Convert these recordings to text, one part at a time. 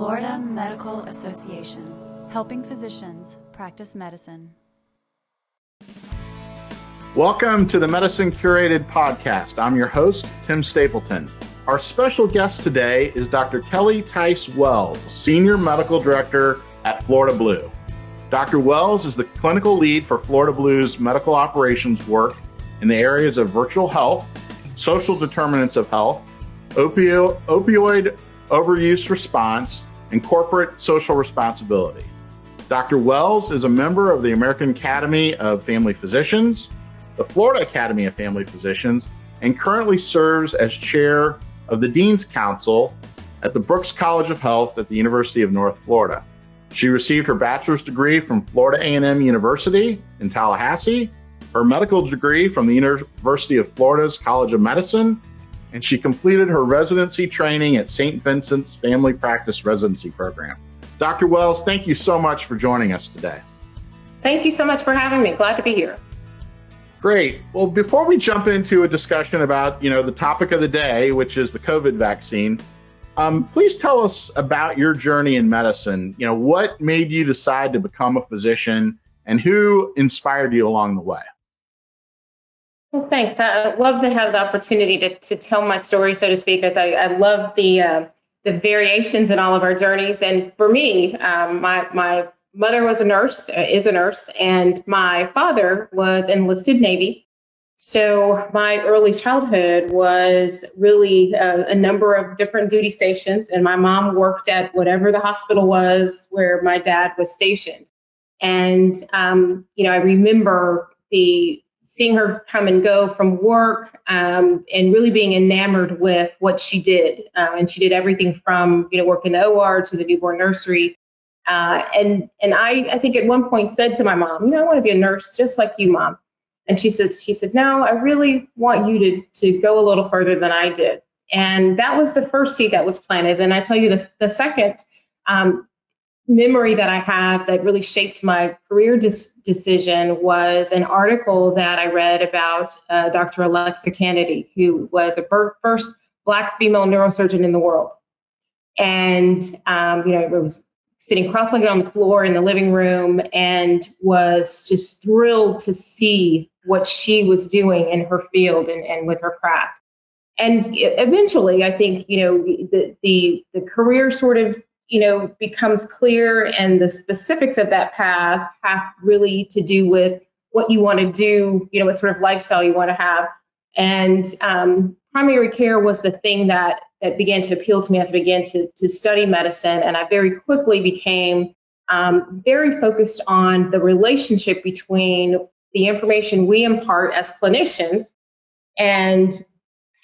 Florida Medical Association, helping physicians practice medicine. Welcome to the Medicine Curated podcast. I'm your host, Tim Stapleton. Our special guest today is Dr. Kelli Tice Wells, Senior Medical Director at Florida Blue. Dr. Wells is the clinical lead for Florida Blue's medical operations work in the areas of virtual health, social determinants of health, opio- opioid overuse response, and corporate social responsibility. Dr. Wells is a member of the American Academy of Family Physicians, the Florida Academy of Family Physicians, and currently serves as chair of the Dean's Council at the Brooks College of Health at the University of North Florida. She received her bachelor's degree from Florida A&M University in Tallahassee, her medical degree from the University of Florida's College of Medicine, and she completed her residency training at St. Vincent's Family Practice Residency Program. Dr. Wells, thank you so much for joining us today. Thank you so much for having me. Glad to be here. Great. Well, before we jump into a discussion about, you know, the topic of the day, which is the COVID vaccine, um, please tell us about your journey in medicine. You know, what made you decide to become a physician and who inspired you along the way? Well, thanks. I love to have the opportunity to, to tell my story, so to speak, as I, I love the uh, the variations in all of our journeys. And for me, um, my my mother was a nurse, uh, is a nurse, and my father was enlisted Navy. So my early childhood was really a, a, number of different duty stations, and my mom worked at whatever the hospital was where my dad was stationed. And um, you know, I remember the seeing her come and go from work um, and really being enamored with what she did. Uh, and she did everything from you know work in the OR to the newborn nursery. Uh, and and I I think at one point said to my mom, you know, I want to be a nurse just like you, mom. And she said, she said, no, I really want you to, to go a little further than I did. And that was the first seed that was planted. And I tell you this, the second um, memory that I have that really shaped my career dis- decision was an article that I read about uh, Dr. Alexa Canady, who was the first Black female neurosurgeon in the world. And, um, you know, it was sitting cross-legged on the floor in the living room and was just thrilled to see what she was doing in her field and, and with her craft. And eventually, I think, you know, the, the, the career sort of, you know, becomes clear and the specifics of that path have really to do with what you want to do, you know, what sort of lifestyle you want to have. And um, primary care was the thing that that began to appeal to me as I began to, to study medicine. And I very quickly became um, very focused on the relationship between the information we impart as clinicians and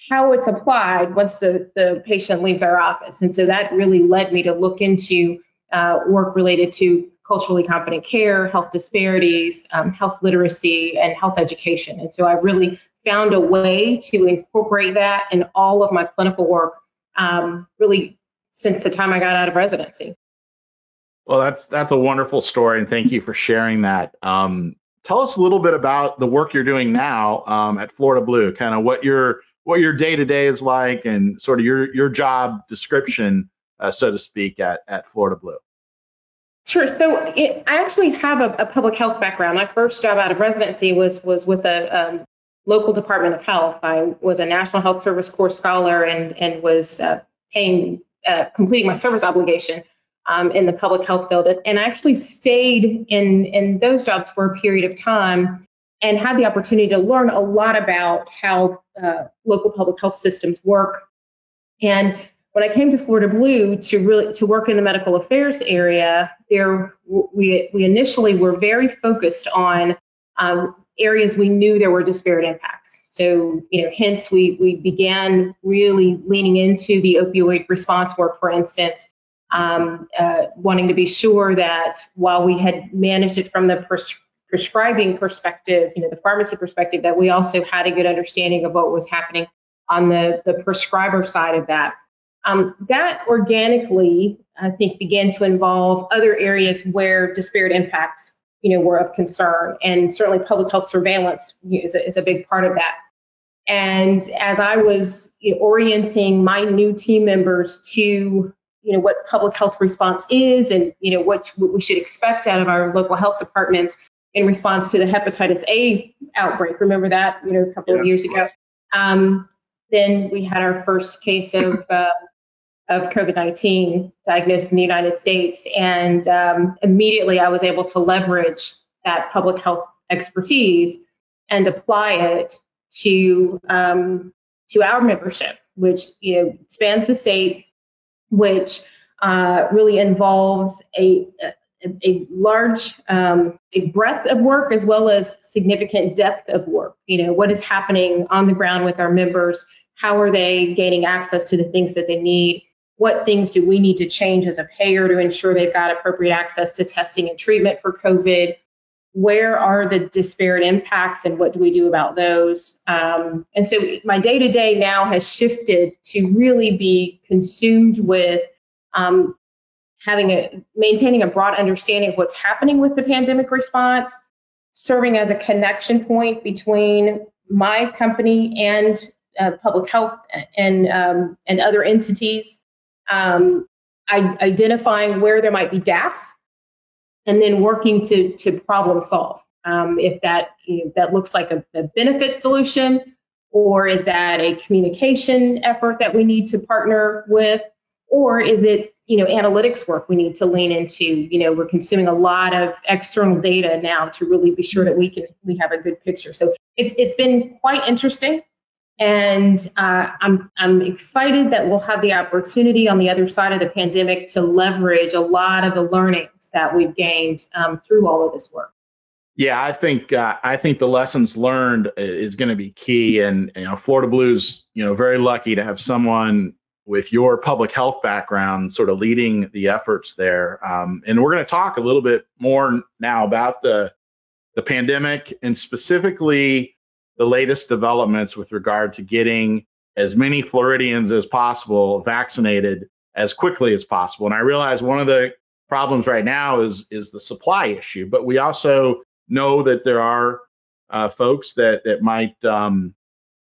how it's applied once the, the patient leaves our office. And so that really led me to look into uh, work related to culturally competent care, health disparities, um, health literacy, and health education. And so I really found a way to incorporate that in all of my clinical work, um, really since the time I got out of residency. Well, that's that's a wonderful story, and thank you for sharing that. Um, tell us a little bit about the work you're doing now um, at Florida Blue, kind of what your what your day to day is like, and sort of your your job description, uh, so to speak, at at Florida Blue. Sure. So it, I actually have a, a, public health background. My first job out of residency was was with a um, local Department of Health. I was a National Health Service Corps scholar and and was uh, paying uh, completing my service obligation um, in the public health field. And I actually stayed in, in those jobs for a period of time and had the opportunity to learn a lot about how uh, local public health systems work. And when I came to Florida Blue to really to work in the medical affairs area, there we we initially were very focused on um, areas we knew there were disparate impacts. So you know, hence we we began really leaning into the opioid response work, for instance, um, uh, wanting to be sure that while we had managed it from the pres- prescribing perspective, you know, the pharmacy perspective, that we also had a good understanding of what was happening on the, the prescriber side of that. Um, that organically, I think, began to involve other areas where disparate impacts, you know, were of concern, and certainly public health surveillance is a, is a big part of that. And as I was you know, orienting my new team members to you know what public health response is and you know what, what we should expect out of our local health departments in response to the hepatitis A outbreak. Remember that you know a couple yeah. of years ago. Um, then we had our first case of uh, of COVID-19 diagnosed in the United States, and um, immediately I was able to leverage that public health expertise and apply it to um, to our membership, which you know spans the state, which uh, really involves a, a, a large um, a breadth of work as well as significant depth of work. You know what is happening on the ground with our members. How are they gaining access to the things that they need? What things do we need to change as a payer to ensure they've got appropriate access to testing and treatment for COVID? where are the disparate impacts and what do we do about those? Um, and so my day to day now has shifted to really be consumed with um, having a maintaining a broad understanding of what's happening with the pandemic response, serving as a connection point between my company and uh, public health and um, and other entities, um, identifying where there might be gaps and then working to to problem solve. Um, if that you know, that looks like a, a, benefit solution, or is that a communication effort that we need to partner with, or is it you know analytics work we need to lean into? You know, we're consuming a lot of external data now to really be sure that we can we have a good picture. So it's it's been quite interesting. And uh, I'm, I'm excited that we'll have the opportunity on the other side of the pandemic to leverage a lot of the learnings that we've gained um, through all of this work. Yeah, I think uh, I think the lessons learned is going to be key, and you know, Florida Blues, you know, very lucky to have someone with your public health background sort of leading the efforts there. Um, and we're going to talk a little bit more now about the the pandemic and specifically the latest developments with regard to getting as many Floridians as possible vaccinated as quickly as possible. And I realize one of the problems right now is is the supply issue, but we also know that there are uh, folks that that might um,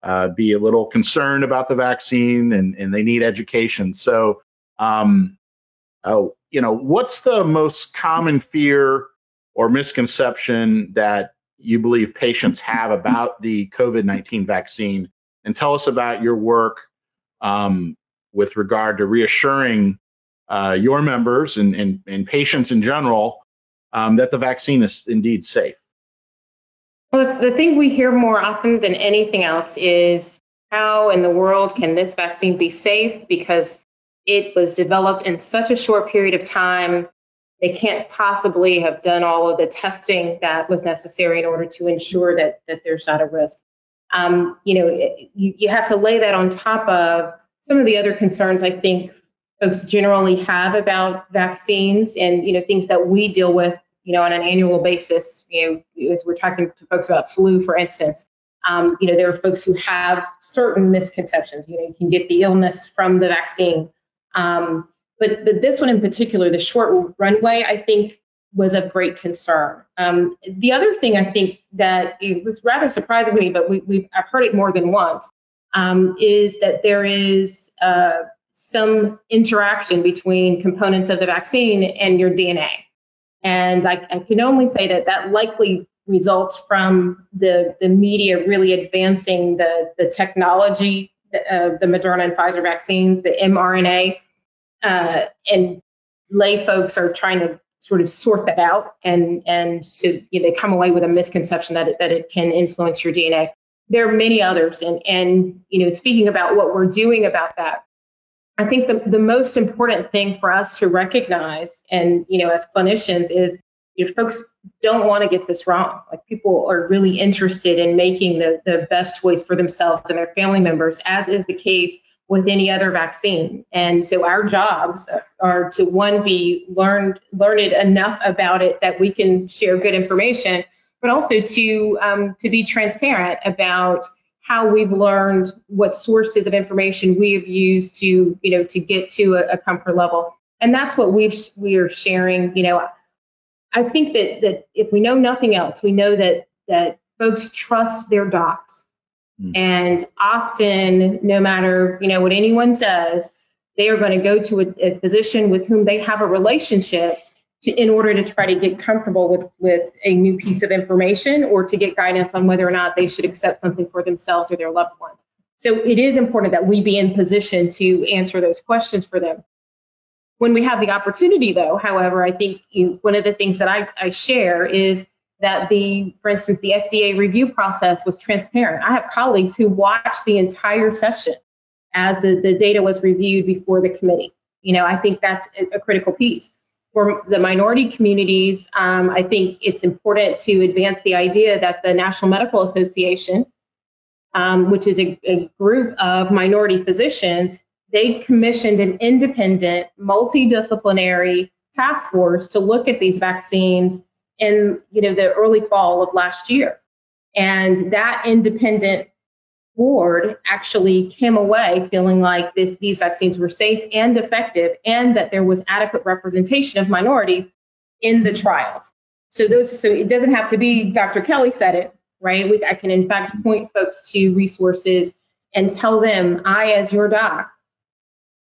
uh, be a little concerned about the vaccine and and they need education. So, um, oh, you know, what's the most common fear or misconception that you believe patients have about the COVID 19 vaccine. And tell us about your work um, with regard to reassuring uh, your members and, and, and, patients in general um, that the vaccine is indeed safe. Well, the thing we hear more often than anything else is how in the world can this vaccine be safe because it was developed in such a short period of time they can't possibly have done all of the testing that was necessary in order to ensure that that there's not a risk. Um, you know, you, you have to lay that on top of some of the other concerns I think folks generally have about vaccines and you know things that we deal with you know on an annual basis. You know, as we're talking to folks about flu, for instance. Um, you know, there are folks who have certain misconceptions. You know, you can get the illness from the vaccine. Um, but, but this one in particular, the short runway, I think was of great concern. Um, the other thing I think that it was rather surprising to me, but we, we I've heard it more than once, um, is that there is uh, some interaction between components of the vaccine and your DNA. And I, I can only say that that likely results from the, the media really advancing the, the technology of uh, the Moderna and Pfizer vaccines, the mRNA uh, and lay folks are trying to sort of sort that out and and so you know, they come away with a misconception that it, that it can influence your DNA. There are many others, and and you know, speaking about what we're doing about that, I think the the most important thing for us to recognize, and you know, as clinicians, is folks don't want to get this wrong. Like people are really interested in making the the best choice for themselves and their family members, as is the case with any other vaccine. And so our jobs are to one be learned learned enough about it that we can share good information, but also to um, to be transparent about how we've learned what sources of information we have used to you know to get to a, a comfort level. And that's what we've we are sharing. You know, I think that that if we know nothing else, we know that that folks trust their docs Mm. And often, no matter you know what anyone says, they are going to go to a, a physician with whom they have a relationship to, in order to try to get comfortable with, with a new piece of information or to get guidance on whether or not they should accept something for themselves or their loved ones. So it is important that we be in position to answer those questions for them. When we have the opportunity, though, however, I think you, one of the things that I, I share is that the, for instance, the FDA review process was transparent. I have colleagues who watched the entire session as the, the data was reviewed before the committee. You know, I think that's a, a critical piece. For the minority communities, um, I think it's important to advance the idea that the National Medical Association, um, which is a, a group of minority physicians, they commissioned an independent, multidisciplinary task force to look at these vaccines in you know the early fall of last year. And that independent board actually came away feeling like this, these vaccines were safe and effective and that there was adequate representation of minorities in the trials. So those so it doesn't have to be Dr. Kelli said it, right? We, I can in fact point folks to resources and tell them I as your doc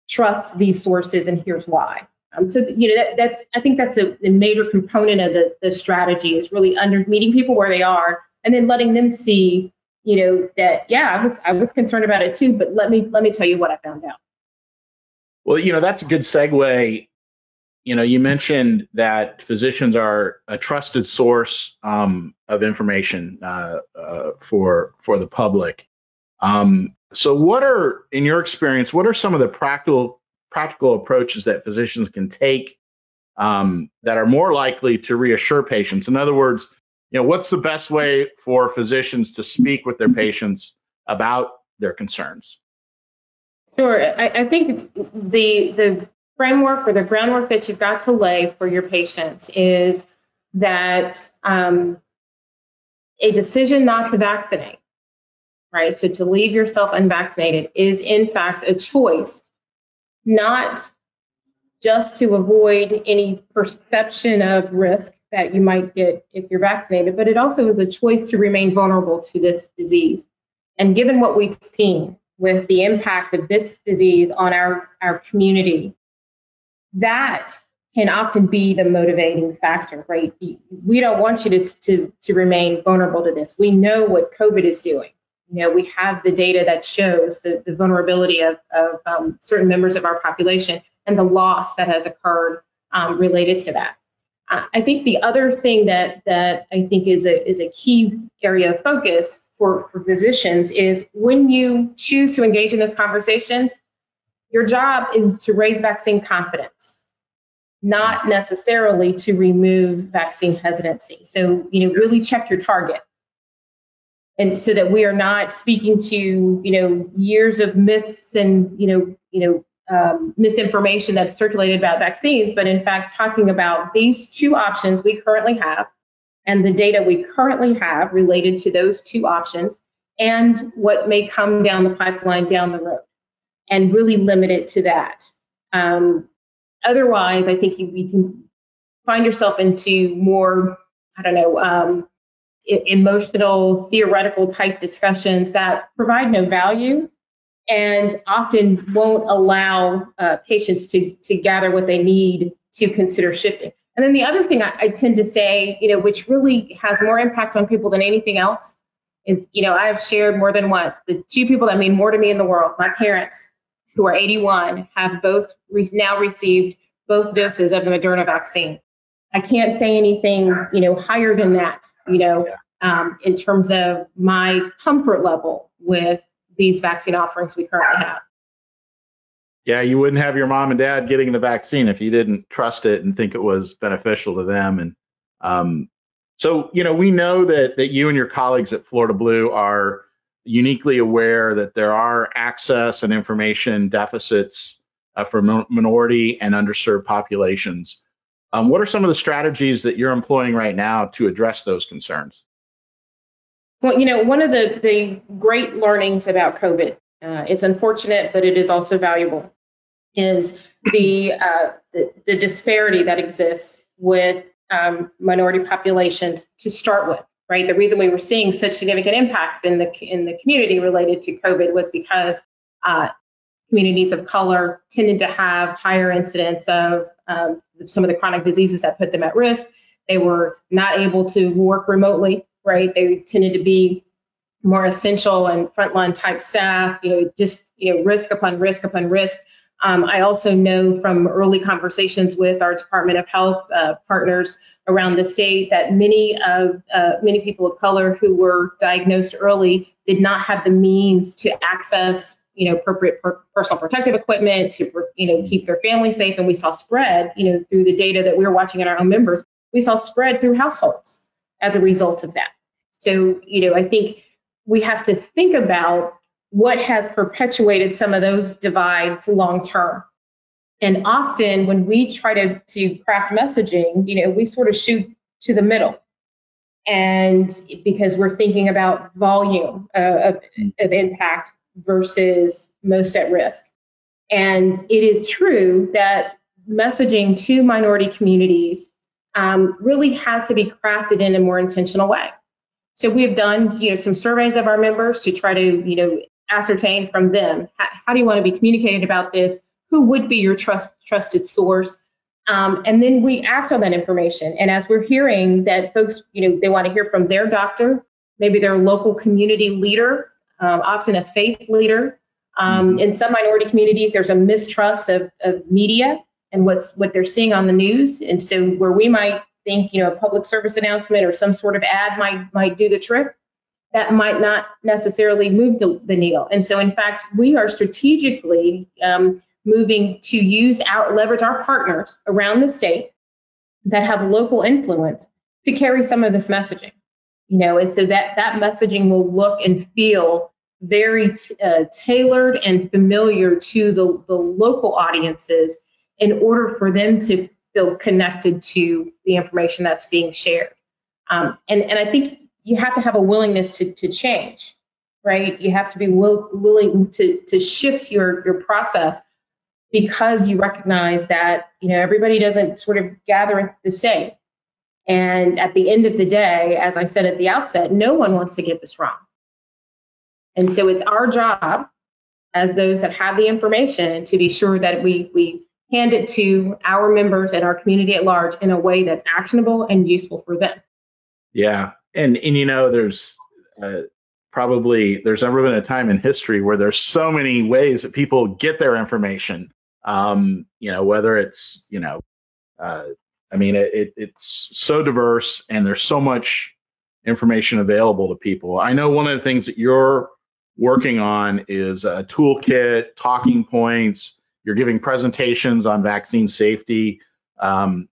trust these sources and here's why. Um, so you know that, that's I think that's a, a major component of the, the strategy is really under meeting people where they are and then letting them see you know that yeah I was I was concerned about it too but let me let me tell you what I found out. Well, you know that's a good segue. You know, you mentioned that physicians are a trusted source um, of information uh, uh, for for the public. Um, so, what are, in your experience, what are some of the practical practical approaches that physicians can take um, that are more likely to reassure patients? In other words, you know, what's the best way for physicians to speak with their patients about their concerns? Sure. I, I think the the framework or the groundwork that you've got to lay for your patients is that um, a decision not to vaccinate, right? So to leave yourself unvaccinated is in fact a choice not just to avoid any perception of risk that you might get if you're vaccinated, but it also is a choice to remain vulnerable to this disease. And given what we've seen with the impact of this disease on our, our community, that can often be the motivating factor, right? We don't want you to, to, to remain vulnerable to this. We know what COVID is doing you know, we have the data that shows the, the vulnerability of, of um, certain members of our population and the loss that has occurred um, related to that. I think the other thing that that I think is a is a key area of focus for, for physicians is when you choose to engage in those conversations, your job is to raise vaccine confidence, not necessarily to remove vaccine hesitancy. So, you know, really check your target and so that we are not speaking to you know years of myths and you know you know um, misinformation that's circulated about vaccines, but in fact talking about these two options we currently have and the data we currently have related to those two options and what may come down the pipeline down the road and really limit it to that. Um, otherwise, I think you, you, can find yourself into more, I don't know, um, emotional, theoretical type discussions that provide no value and often won't allow uh, patients to, to gather what they need to consider shifting. And then the other thing I, I, tend to say, you know, which really has more impact on people than anything else is, you know, I have shared more than once the two people that mean more to me in the world, my parents, who are 81, have both re- now received both doses of the Moderna vaccine. I can't say anything, you know, higher than that, you know, um, in terms of my comfort level with these vaccine offerings we currently have. Yeah, you wouldn't have your mom and dad getting the vaccine if you didn't trust it and think it was beneficial to them. And um, so, you know, we know that that you and your colleagues at Florida Blue are uniquely aware that there are access and information deficits uh, for minority and underserved populations. Um, what are some of the strategies that you're employing right now to address those concerns? Well, you know, one of the, the great learnings about COVID, uh, it's unfortunate, but it is also valuable, is the, uh, the, the, disparity that exists with um, minority populations to start with, right? The reason we were seeing such significant impacts in the, in the community related to COVID was because uh, communities of color tended to have higher incidence of um, some of the chronic diseases that put them at risk. They were not able to work remotely, right? They tended to be more essential and frontline type staff, you know, just you know, risk upon risk upon risk. Um, I also know from early conversations with our Department of Health uh, partners around the state that many of uh, many people of color who were diagnosed early did not have the means to access you know appropriate per- personal protective equipment to you know keep their family safe and we saw spread you know through the data that we were watching in our own members we saw spread through households as a result of that. So you know i think we have to think about what has perpetuated some of those divides long term and often when we try to, to craft messaging you know we sort of shoot to the middle. And because we're thinking about volume uh, of, of impact versus most at risk. And it is true that messaging to minority communities um, really has to be crafted in a more intentional way. So we have done, you know, some surveys of our members to try to, you know, ascertain from them how, how do you want to be communicated about this? Who would be your trust, trusted source? Um, and then we act on that information. And as we're hearing that folks, you know, they want to hear from their doctor, maybe their local community leader, um, often a faith leader. Um, mm-hmm. in some minority communities, there's a mistrust of, of media and what's what they're seeing on the news. And so where we might think, you know, a public service announcement or some sort of ad might might do the trick, that might not necessarily move the, the needle. And so, in fact, we are strategically um, moving to use our leverage our partners around the state that have local influence to carry some of this messaging you know, and so that that messaging will look and feel very t- uh, tailored and familiar to the, the local audiences in order for them to feel connected to the information that's being shared. Um, and, and I think you have to have a willingness to, to change, right? You have to be will, willing to, to shift your, your process because you recognize that, you know, everybody doesn't sort of gather the same. And at the end of the day, as I said at the outset, no one wants to get this wrong. And so it's our job as those that have the information to be sure that we, we hand it to our members and our community at large in a way that's actionable and useful for them. Yeah. And, and you know, there's uh, probably, there's never been a time in history where there's so many ways that people get their information. Um, you know, whether it's, you know, uh, I mean, it, it's so diverse and there's so much information available to people. I know one of the things that you're working on is a toolkit, talking points. You're giving presentations on vaccine safety. Um,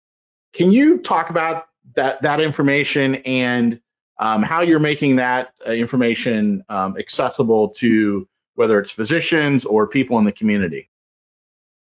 can you talk about that that information and um, how you're making that uh, information um, accessible to whether it's physicians or people in the community?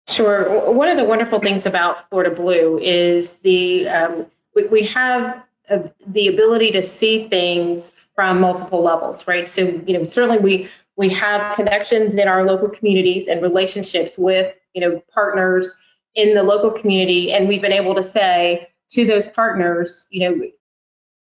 Sure. One of the wonderful things about Florida Blue is the um, we, we, have a, the ability to see things from multiple levels, right? So you know certainly we we have connections in our local communities and relationships with you know partners in the local community, and we've been able to say to those partners, you know,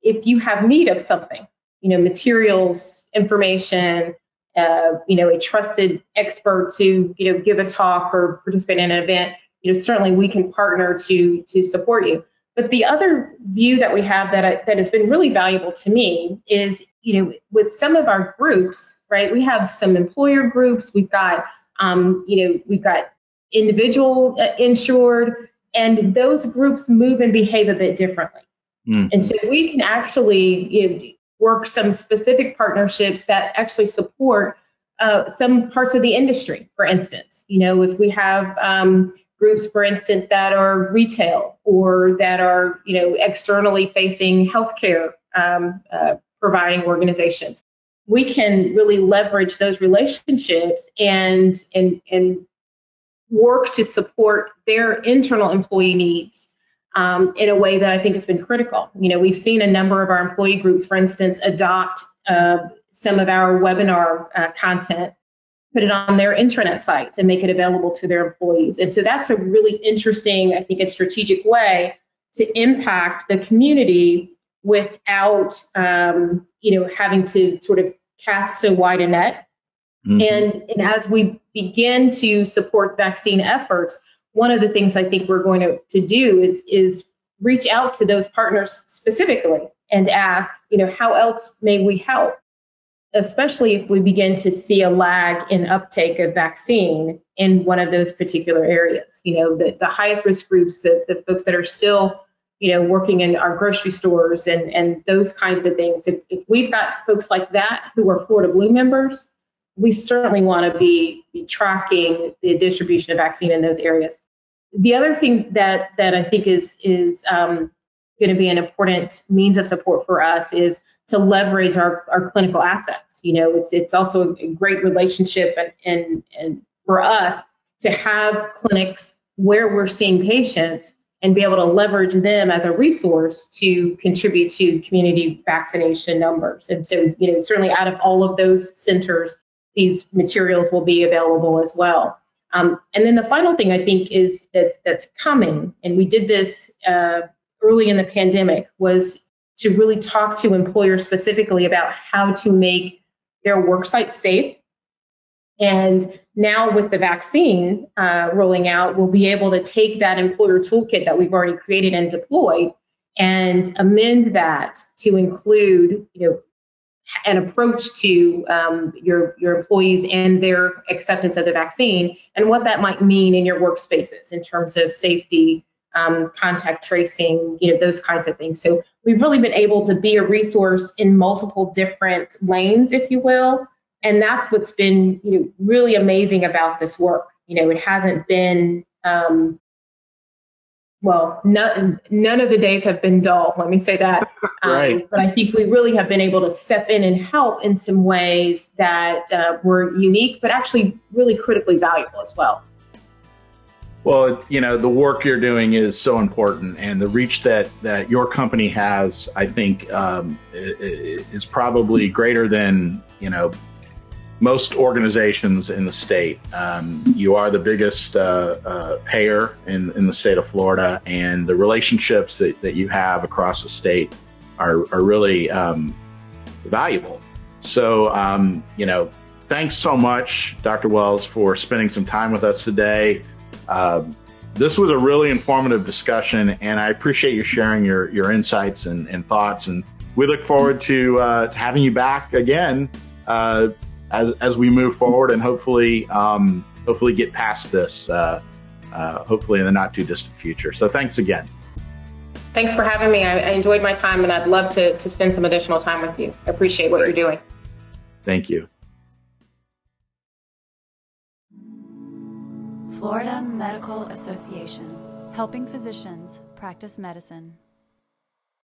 if you have need of something, you know, materials, information, uh, you know, a trusted expert to, you know, give a talk or participate in an event, you know, certainly we can partner to to support you. But the other view that we have that I, that has been really valuable to me is, you know, with some of our groups, right? We have some employer groups. We've got, um, you know, we've got individual uh, insured, and those groups move and behave a bit differently. Mm-hmm. And so we can actually you know, work some specific partnerships that actually support uh, some parts of the industry, for instance. You know, if we have um, groups, for instance, that are retail or that are, you know, externally facing healthcare um, uh, providing organizations, we can really leverage those relationships and and and work to support their internal employee needs um, in a way that I think has been critical. You know, we've seen a number of our employee groups, for instance, adopt uh, some of our webinar uh, content, put it on their intranet sites, and make it available to their employees. And so that's a really interesting, I think, a strategic way to impact the community without, um, you know, having to sort of cast so wide a net. Mm-hmm. And, and as we begin to support vaccine efforts, one of the things I think we're going to, to do is, is reach out to those partners specifically and ask, you know, how else may we help? Especially if we begin to see a lag in uptake of vaccine in one of those particular areas. You know, the, the highest risk groups, the, the folks that are still, you know, working in our grocery stores and, and those kinds of things. If, if we've got folks like that who are Florida Blue members, we certainly want to be, be tracking the distribution of vaccine in those areas. The other thing that that I think is is um, going to be an important means of support for us is to leverage our, our clinical assets. You know, it's it's also a great relationship and and and for us to have clinics where we're seeing patients and be able to leverage them as a resource to contribute to community vaccination numbers. And so, you know, certainly out of all of those centers, these materials will be available as well. Um, and then the final thing I think is that that's coming, and we did this uh, early in the pandemic, was to really talk to employers specifically about how to make their work sites safe. And now with the vaccine uh, rolling out, we'll be able to take that employer toolkit that we've already created and deployed and amend that to include, you know, an approach to um, your your employees and their acceptance of the vaccine and what that might mean in your workspaces in terms of safety um, contact tracing you know those kinds of things. So we've really been able to be a resource in multiple different lanes if you will and that's what's been you know really amazing about this work you know it hasn't been um, well, none, none of the days have been dull. Let me say that. right. Um, but I think we really have been able to step in and help in some ways that uh, were unique, but actually really critically valuable as well. Well, you know, the work you're doing is so important, and the reach that that your company has, I think, um, is probably greater than you know most organizations in the state. Um, you are the biggest uh, uh, payer in, in the state of Florida, and the relationships that, that you have across the state are, are really um, valuable. So, um, you know, thanks so much, Dr. Wells, for spending some time with us today. Um, this was a really informative discussion, and I appreciate you sharing your, your insights and, and thoughts. And we look forward to, uh, to having you back again uh, as, as we move forward and hopefully um, hopefully get past this uh, uh, hopefully in the not too distant future. So thanks again. Thanks for having me. I, I enjoyed my time and I'd love to, to spend some additional time with you. I appreciate what you're doing. Thank you. Florida Medical Association, helping physicians practice medicine.